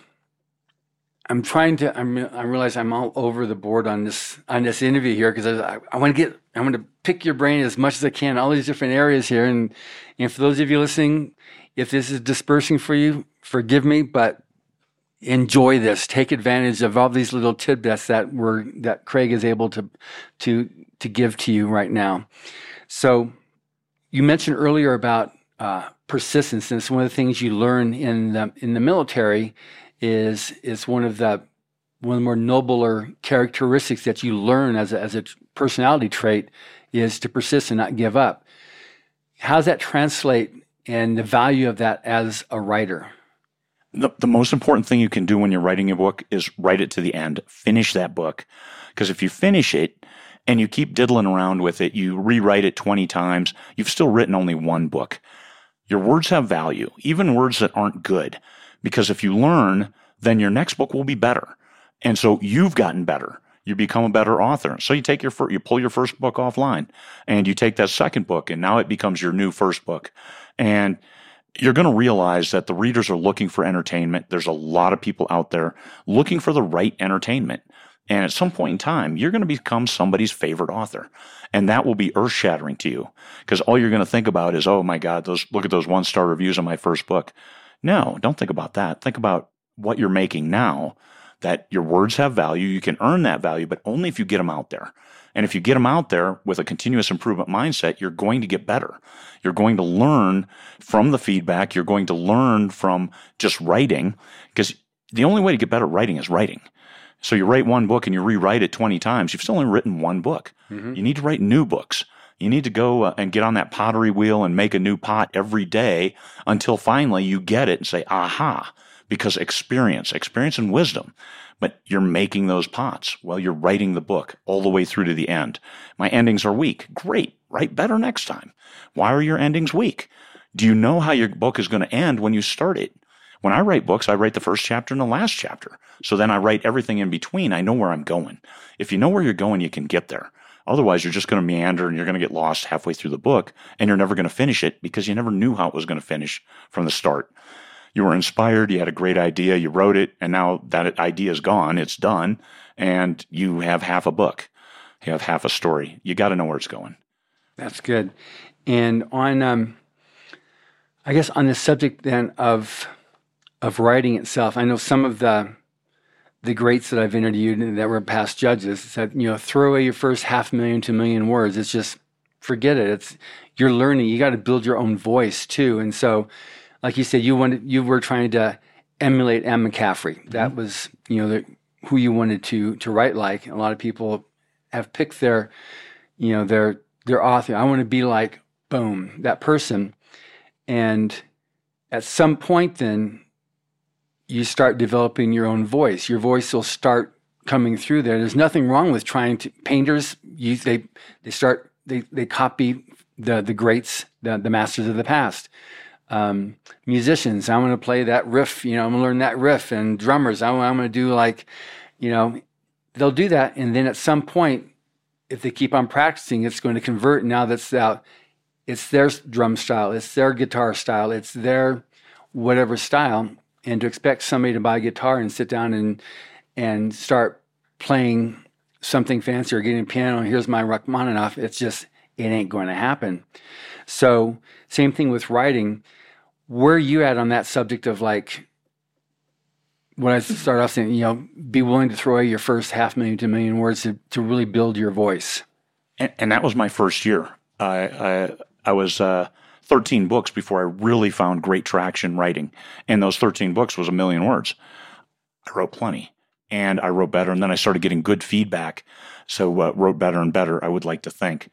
I'm trying to. I'm. I realize I'm all over the board on this on this interview here because I, I want to get. I want to pick your brain as much as I can, all these different areas here. And and for those of you listening, if this is dispersing for you, forgive me, but enjoy this. Take advantage of all these little tidbits that were that Craig is able to to to give to you right now. So you mentioned earlier about uh, persistence, and it's one of the things you learn in the in the military is is one of the one of the more nobler characteristics that you learn as a, as a personality trait is to persist and not give up. How does that translate and the value of that as a writer? The, the most important thing you can do when you're writing a book is write it to the end. Finish that book. Because if you finish it and you keep diddling around with it, you rewrite it 20 times, you've still written only one book. Your words have value, even words that aren't good. Because if you learn, then your next book will be better. And so you've gotten better. You become a better author. So you take your first, you pull your first book offline and you take that second book and now it becomes your new first book. And you're going to realize that the readers are looking for entertainment. There's a lot of people out there looking for the right entertainment. And at some point in time, you're going to become somebody's favorite author. And that will be earth shattering to you because all you're going to think about is, oh my God, those, look at those one star reviews on my first book. No, don't think about that. Think about what you're making now, that your words have value. You can earn that value, but only if you get them out there. And if you get them out there with a continuous improvement mindset, you're going to get better. You're going to learn from the feedback. You're going to learn from just writing because the only way to get better at writing is writing. So you write one book and you rewrite it 20 times. You've still only written one book. Mm-hmm. You need to write new books. You need to go uh, and get on that pottery wheel and make a new pot every day until finally you get it and say, aha, because experience, experience and wisdom. But you're making those pots while you're writing the book all the way through to the end. My endings are weak. Great. Write better next time. Why are your endings weak? Do you know how your book is going to end when you start it? When I write books, I write the first chapter and the last chapter. So then I write everything in between. I know where I'm going. If you know where you're going, you can get there. Otherwise, you're just going to meander and you're going to get lost halfway through the book and you're never going to finish it because you never knew how it was going to finish from the start. You were inspired, you had a great idea, you wrote it, and now that idea is gone, it's done, and you have half a book. You have half a story. You got to know where it's going. That's good. And on, um, I guess, on the subject then of of writing itself, I know some of the the greats that I've interviewed that were past judges said, you know, throw away your first half million to million words. It's just forget it. It's you're learning. You got to build your own voice too. And so, like you said, you wanted you were trying to emulate Anne McCaffrey. That mm-hmm. was you know the, who you wanted to to write like. A lot of people have picked their you know their their author. I want to be like boom that person. And at some point, then you start developing your own voice. Your voice will start coming through there. There's nothing wrong with trying to painters use they they start they they copy the the greats, the, the masters of the past. Um, musicians, I'm going to play that riff, you know, I'm going to learn that riff. And drummers, I'm, I'm going to do like, you know, they'll do that. And then at some point, if they keep on practicing, it's going to convert. Now that's out, it's their drum style, it's their guitar style, it's their whatever style and to expect somebody to buy a guitar and sit down and and start playing something fancy or getting a piano here's my Rachmaninoff, it's just it ain't going to happen. So same thing with writing. Where are you at on that subject of like when I start off saying, you know, be willing to throw away your first half million to a million words to, to really build your voice. And, and that was my first year. I I, I was uh, 13 books before I really found great traction writing. And those 13 books was a million words. I wrote plenty and I wrote better. And then I started getting good feedback. So uh, wrote better and better, I would like to think.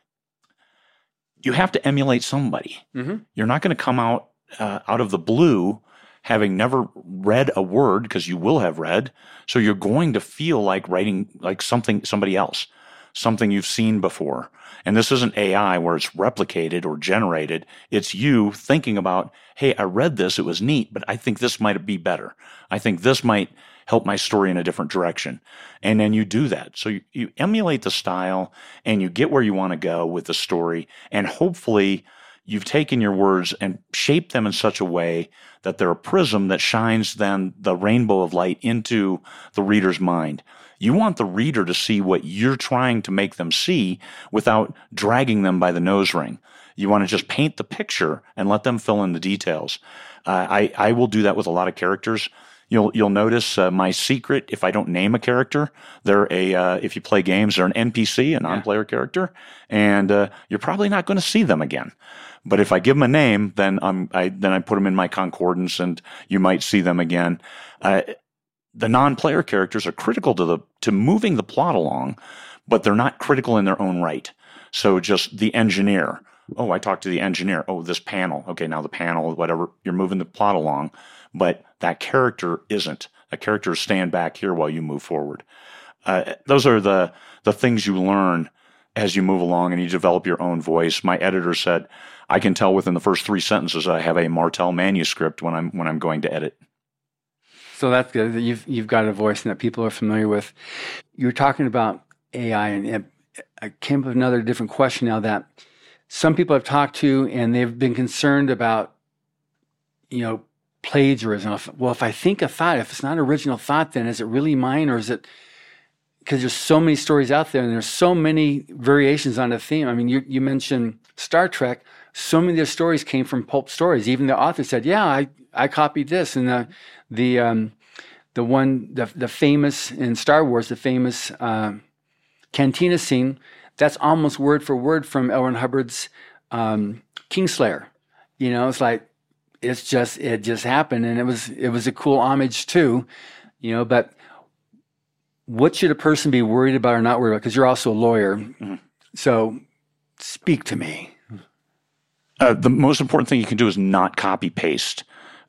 You have to emulate somebody. Mm-hmm. You're not going to come out uh, out of the blue having never read a word because you will have read. So you're going to feel like writing like something, somebody else, something you've seen before. And this isn't AI where it's replicated or generated. It's you thinking about, Hey, I read this. It was neat, but I think this might be better. I think this might help my story in a different direction. And then you do that. So you, you emulate the style and you get where you want to go with the story. And hopefully you've taken your words and shaped them in such a way that they're a prism that shines then the rainbow of light into the reader's mind. You want the reader to see what you're trying to make them see without dragging them by the nose ring. You want to just paint the picture and let them fill in the details. Uh, I, I will do that with a lot of characters. You'll you'll notice uh, my secret. If I don't name a character, they're a uh, if you play games, they're an NPC, a non-player yeah. character, and uh, you're probably not going to see them again. But if I give them a name, then I'm I then I put them in my concordance, and you might see them again. Uh, the non-player characters are critical to the to moving the plot along, but they're not critical in their own right. So just the engineer. Oh, I talked to the engineer. Oh, this panel. Okay, now the panel, whatever. You're moving the plot along, but that character isn't. A character stand back here while you move forward. Uh, those are the the things you learn as you move along and you develop your own voice. My editor said, I can tell within the first three sentences I have a Martelle manuscript when I'm when I'm going to edit. So that's good. You've you've got a voice that people are familiar with. You're talking about AI, and I came up with another different question now that some people I've talked to, and they've been concerned about, you know, plagiarism. Well, if I think a thought, if it's not original thought, then is it really mine, or is it? Because there's so many stories out there, and there's so many variations on a theme. I mean, you you mentioned Star Trek. So many of their stories came from pulp stories. Even the author said, "Yeah, I I copied this," and the the um, the one the the famous in Star Wars the famous uh, cantina scene that's almost word for word from. Ron Hubbard's um, Kingslayer. You know, it's like it's just it just happened, and it was it was a cool homage too. You know, but what should a person be worried about or not worried about? Because you're also a lawyer, mm-hmm. so speak to me. Uh, the most important thing you can do is not copy paste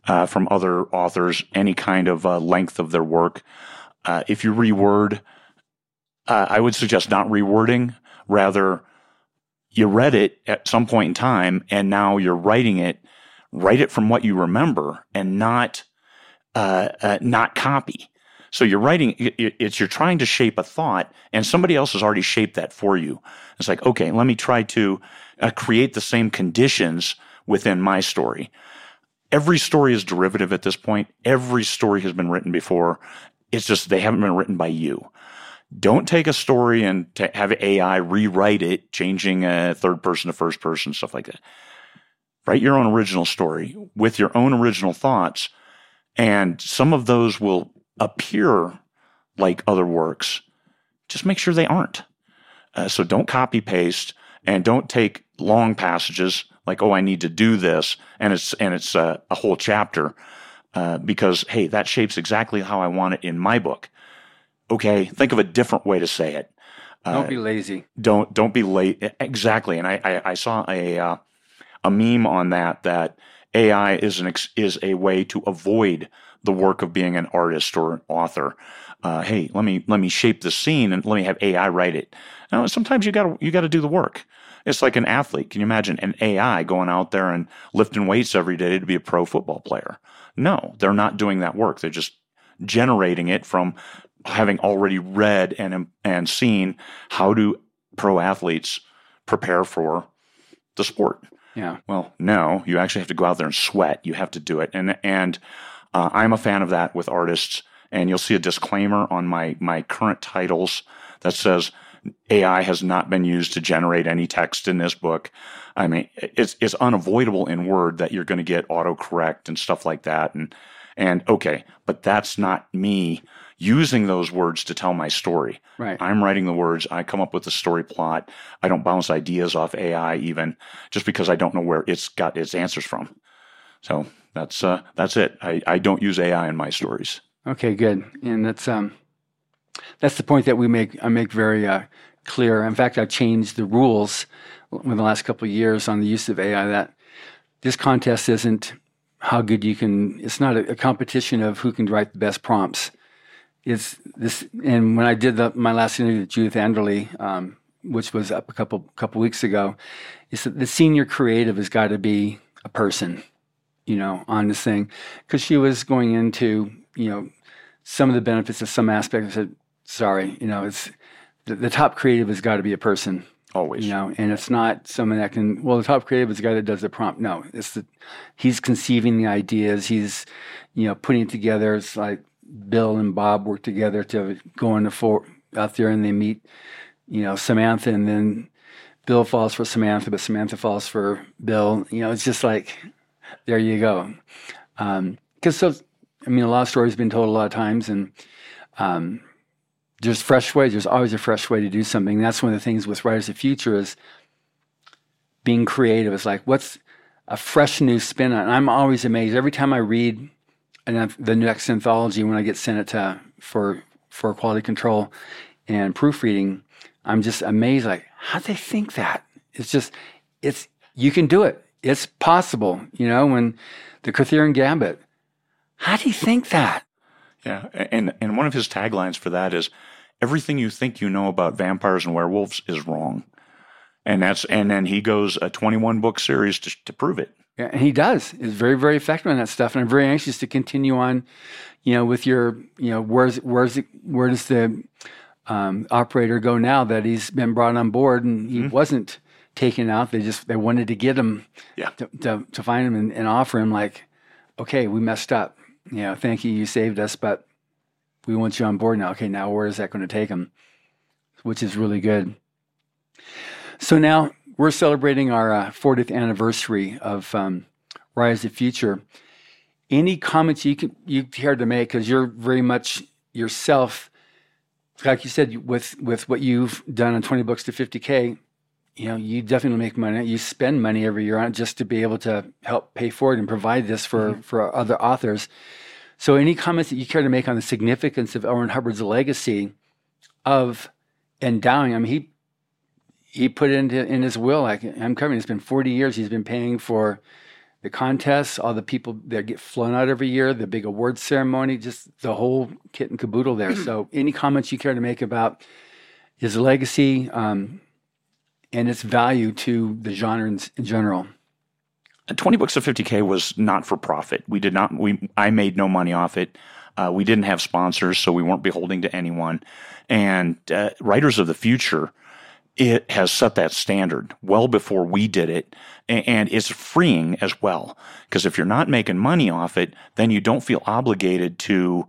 uh, from other authors, any kind of uh, length of their work. Uh, if you reword, uh, I would suggest not rewording. Rather, you read it at some point in time and now you're writing it, write it from what you remember and not uh, uh, not copy. So you're writing, it's you're trying to shape a thought, and somebody else has already shaped that for you. It's like, okay, let me try to uh, create the same conditions within my story. Every story is derivative at this point. Every story has been written before. It's just they haven't been written by you. Don't take a story and have AI rewrite it, changing a third person to first person, stuff like that. Write your own original story with your own original thoughts, and some of those will appear like other works. Just make sure they aren't. Uh, so don't copy paste and don't take long passages like, oh, I need to do this, and it's and it's uh, a whole chapter uh, because hey, that shapes exactly how I want it in my book. Okay, think of a different way to say it. don't be uh, lazy. Don't don't be late. Exactly. And I I, I saw a uh, a meme on that that AI is an is a way to avoid the work of being an artist or an author. Uh, hey, let me let me shape the scene and let me have AI write it. Now, sometimes you got you got to do the work. It's like an athlete. Can you imagine an AI going out there and lifting weights every day to be a pro football player? No, they're not doing that work. They're just generating it from having already read and and seen how do pro athletes prepare for the sport. Yeah. Well, no, you actually have to go out there and sweat. You have to do it, and and uh, I'm a fan of that with artists. And you'll see a disclaimer on my my current titles that says AI has not been used to generate any text in this book. I mean, it's it's unavoidable in Word that you're going to get autocorrect and stuff like that. And and okay, but that's not me using those words to tell my story. Right. I'm writing the words. I come up with the story plot. I don't bounce ideas off AI even just because I don't know where it's got its answers from. So that's uh, that's it. I, I don't use AI in my stories. Okay, good. And that's um that's the point that we make. I make very uh, clear. In fact, I've changed the rules in the last couple of years on the use of AI. That this contest isn't how good you can. It's not a, a competition of who can write the best prompts. It's this. And when I did the, my last interview with Judith Anderle, um, which was up a couple couple weeks ago, is that the senior creative has got to be a person, you know, on this thing, because she was going into you know some of the benefits of some aspects. I said, sorry, you know, it's the, the top creative has got to be a person. Always. You know, and it's not someone that can, well, the top creative is the guy that does the prompt. No, it's the, he's conceiving the ideas. He's, you know, putting it together. It's like Bill and Bob work together to go into for out there and they meet, you know, Samantha and then Bill falls for Samantha, but Samantha falls for Bill. You know, it's just like, there you go. Um, cause so, I mean, a lot of stories have been told a lot of times and, um, there's fresh ways. There's always a fresh way to do something. That's one of the things with Writers of Future is being creative. It's like, what's a fresh new spin on I'm always amazed every time I read an, the next anthology when I get sent it to for for quality control and proofreading. I'm just amazed. Like, how they think that? It's just, it's you can do it. It's possible. You know, when the Kurtherian Gambit. How do you think that? Yeah, and and one of his taglines for that is everything you think you know about vampires and werewolves is wrong. And that's and then he goes a 21 book series to, to prove it. Yeah, and he does. Is very very effective on that stuff, and I'm very anxious to continue on. You know, with your you know where's where's where does the um, operator go now that he's been brought on board and he mm-hmm. wasn't taken out? They just they wanted to get him yeah. to, to, to find him and, and offer him like, okay, we messed up you know, thank you, you saved us, but we want you on board now. Okay, now where is that going to take him? Which is really good. So now we're celebrating our uh, 40th anniversary of um, Writers of the Future. Any comments you can you care to make because you're very much yourself, like you said, with with what you've done on 20 books to 50k you know, you definitely make money. You spend money every year on it just to be able to help pay for it and provide this for, mm-hmm. for other authors. So, any comments that you care to make on the significance of L. Hubbard's legacy of endowing? I mean, he he put it into in his will. Like I'm covering, it's been 40 years. He's been paying for the contests, all the people that get flown out every year, the big award ceremony, just the whole kit and caboodle there. so, any comments you care to make about his legacy? Um, and its value to the genre in, in general? 20 books of 50k was not for profit. We did not we I made no money off it. Uh, we didn't have sponsors, so we weren't beholding to anyone. And uh, Writers of the Future, it has set that standard well before we did it, and, and it's freeing as well. Because if you're not making money off it, then you don't feel obligated to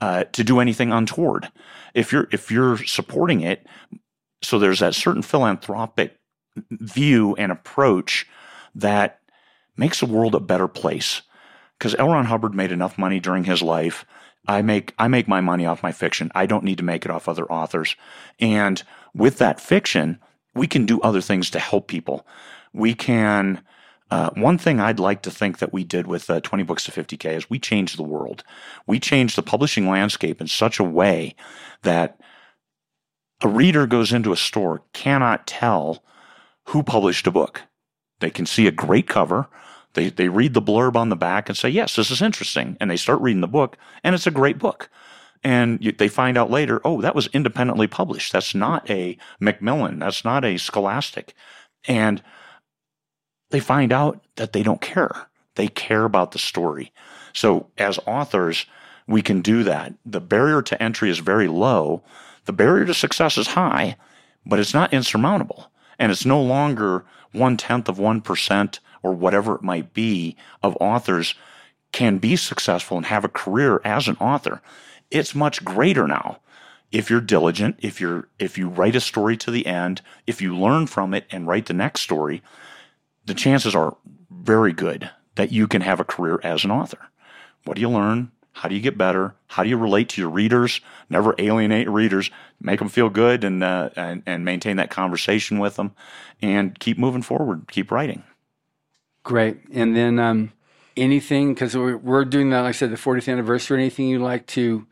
uh, to do anything untoward. If you're if you're supporting it, so there's that certain philanthropic view and approach that makes the world a better place. Because L. Ron Hubbard made enough money during his life. I make I make my money off my fiction. I don't need to make it off other authors. And with that fiction, we can do other things to help people. We can. Uh, one thing I'd like to think that we did with uh, 20 Books to 50K is we changed the world. We changed the publishing landscape in such a way that a reader goes into a store cannot tell who published a book. They can see a great cover. They, they read the blurb on the back and say, yes, this is interesting. And they start reading the book, and it's a great book. And you, they find out later, oh, that was independently published. That's not a Macmillan. That's not a Scholastic. And they find out that they don't care. They care about the story. So as authors, we can do that. The barrier to entry is very low. The barrier to success is high, but it's not insurmountable. And it's no longer one tenth of 1% or whatever it might be of authors can be successful and have a career as an author. It's much greater now. If you're diligent, if you're if you write a story to the end, if you learn from it and write the next story, the chances are very good that you can have a career as an author. What do you learn? How do you get better? How do you relate to your readers? Never alienate readers. Make them feel good and, uh, and, and maintain that conversation with them, and keep moving forward. Keep writing. Great. And then um, anything because we're, we're doing that, like I said, the 40th anniversary. Anything you'd like to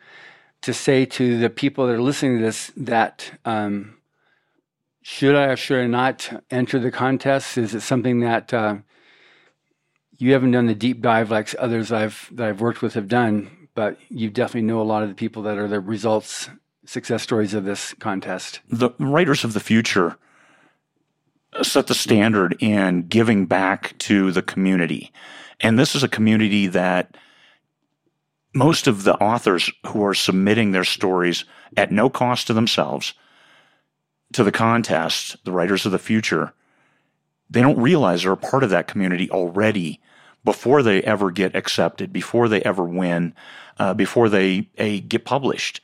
to say to the people that are listening to this that um, should I or should I not enter the contest? Is it something that uh, you haven't done the deep dive like others I've that I've worked with have done, but you definitely know a lot of the people that are the results success stories of this contest. The writers of the future set the standard in giving back to the community. And this is a community that most of the authors who are submitting their stories at no cost to themselves to the contest, the writers of the future, they don't realize they're a part of that community already before they ever get accepted, before they ever win, uh, before they a, get published.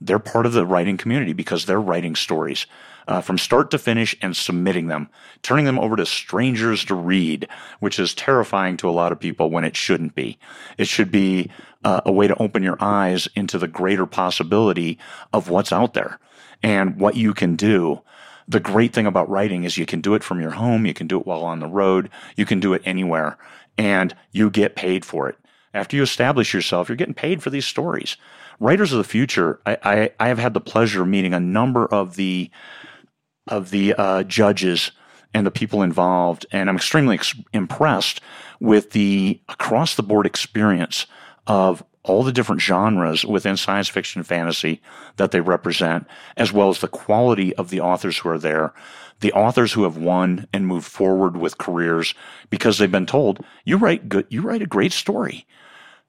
They're part of the writing community because they're writing stories uh, from start to finish and submitting them, turning them over to strangers to read, which is terrifying to a lot of people when it shouldn't be. It should be uh, a way to open your eyes into the greater possibility of what's out there and what you can do the great thing about writing is you can do it from your home, you can do it while on the road, you can do it anywhere, and you get paid for it. After you establish yourself, you're getting paid for these stories. Writers of the Future, I, I, I have had the pleasure of meeting a number of the of the uh, judges and the people involved, and I'm extremely ex- impressed with the across the board experience of all the different genres within science fiction and fantasy that they represent, as well as the quality of the authors who are there, the authors who have won and moved forward with careers because they've been told, you write good, you write a great story.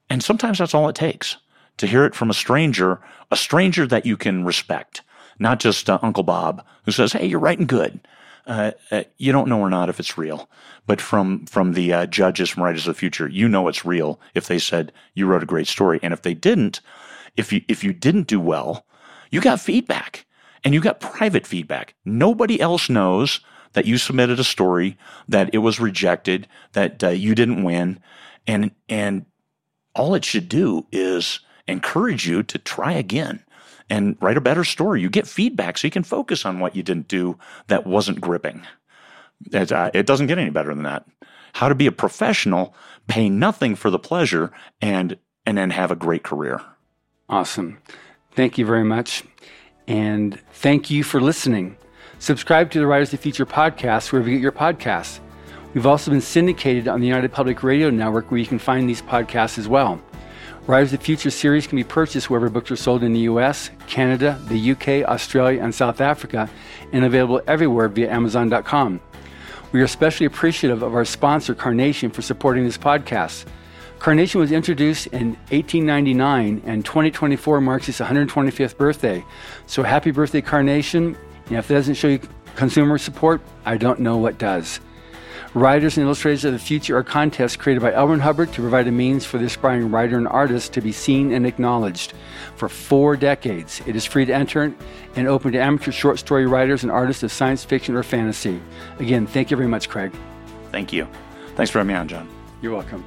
And sometimes that's all it takes to hear it from a stranger, a stranger that you can respect, not just uh, Uncle Bob who says, Hey, you're writing good. Uh, uh, you don't know or not if it's real. But from from the uh, judges from Writers of the Future, you know it's real if they said you wrote a great story, and if they didn't, if you if you didn't do well, you got feedback and you got private feedback. Nobody else knows that you submitted a story, that it was rejected, that uh, you didn't win, and and all it should do is encourage you to try again and write a better story. You get feedback so you can focus on what you didn't do that wasn't gripping. It, uh, it doesn't get any better than that. How to be a professional, pay nothing for the pleasure, and and then have a great career. Awesome. Thank you very much. And thank you for listening. Subscribe to the Writers of Future podcast wherever you get your podcasts. We've also been syndicated on the United Public Radio Network where you can find these podcasts as well. Writers of the Future series can be purchased wherever books are sold in the US, Canada, the UK, Australia, and South Africa, and available everywhere via Amazon.com. We are especially appreciative of our sponsor, Carnation, for supporting this podcast. Carnation was introduced in 1899, and 2024 marks its 125th birthday. So happy birthday, Carnation. And if that doesn't show you consumer support, I don't know what does. Writers and Illustrators of the Future are contests created by. Ron Hubbard to provide a means for the aspiring writer and artist to be seen and acknowledged. For four decades, it is free to enter and open to amateur short story writers and artists of science fiction or fantasy. Again, thank you very much, Craig. Thank you. Thanks for having me on, John. You're welcome.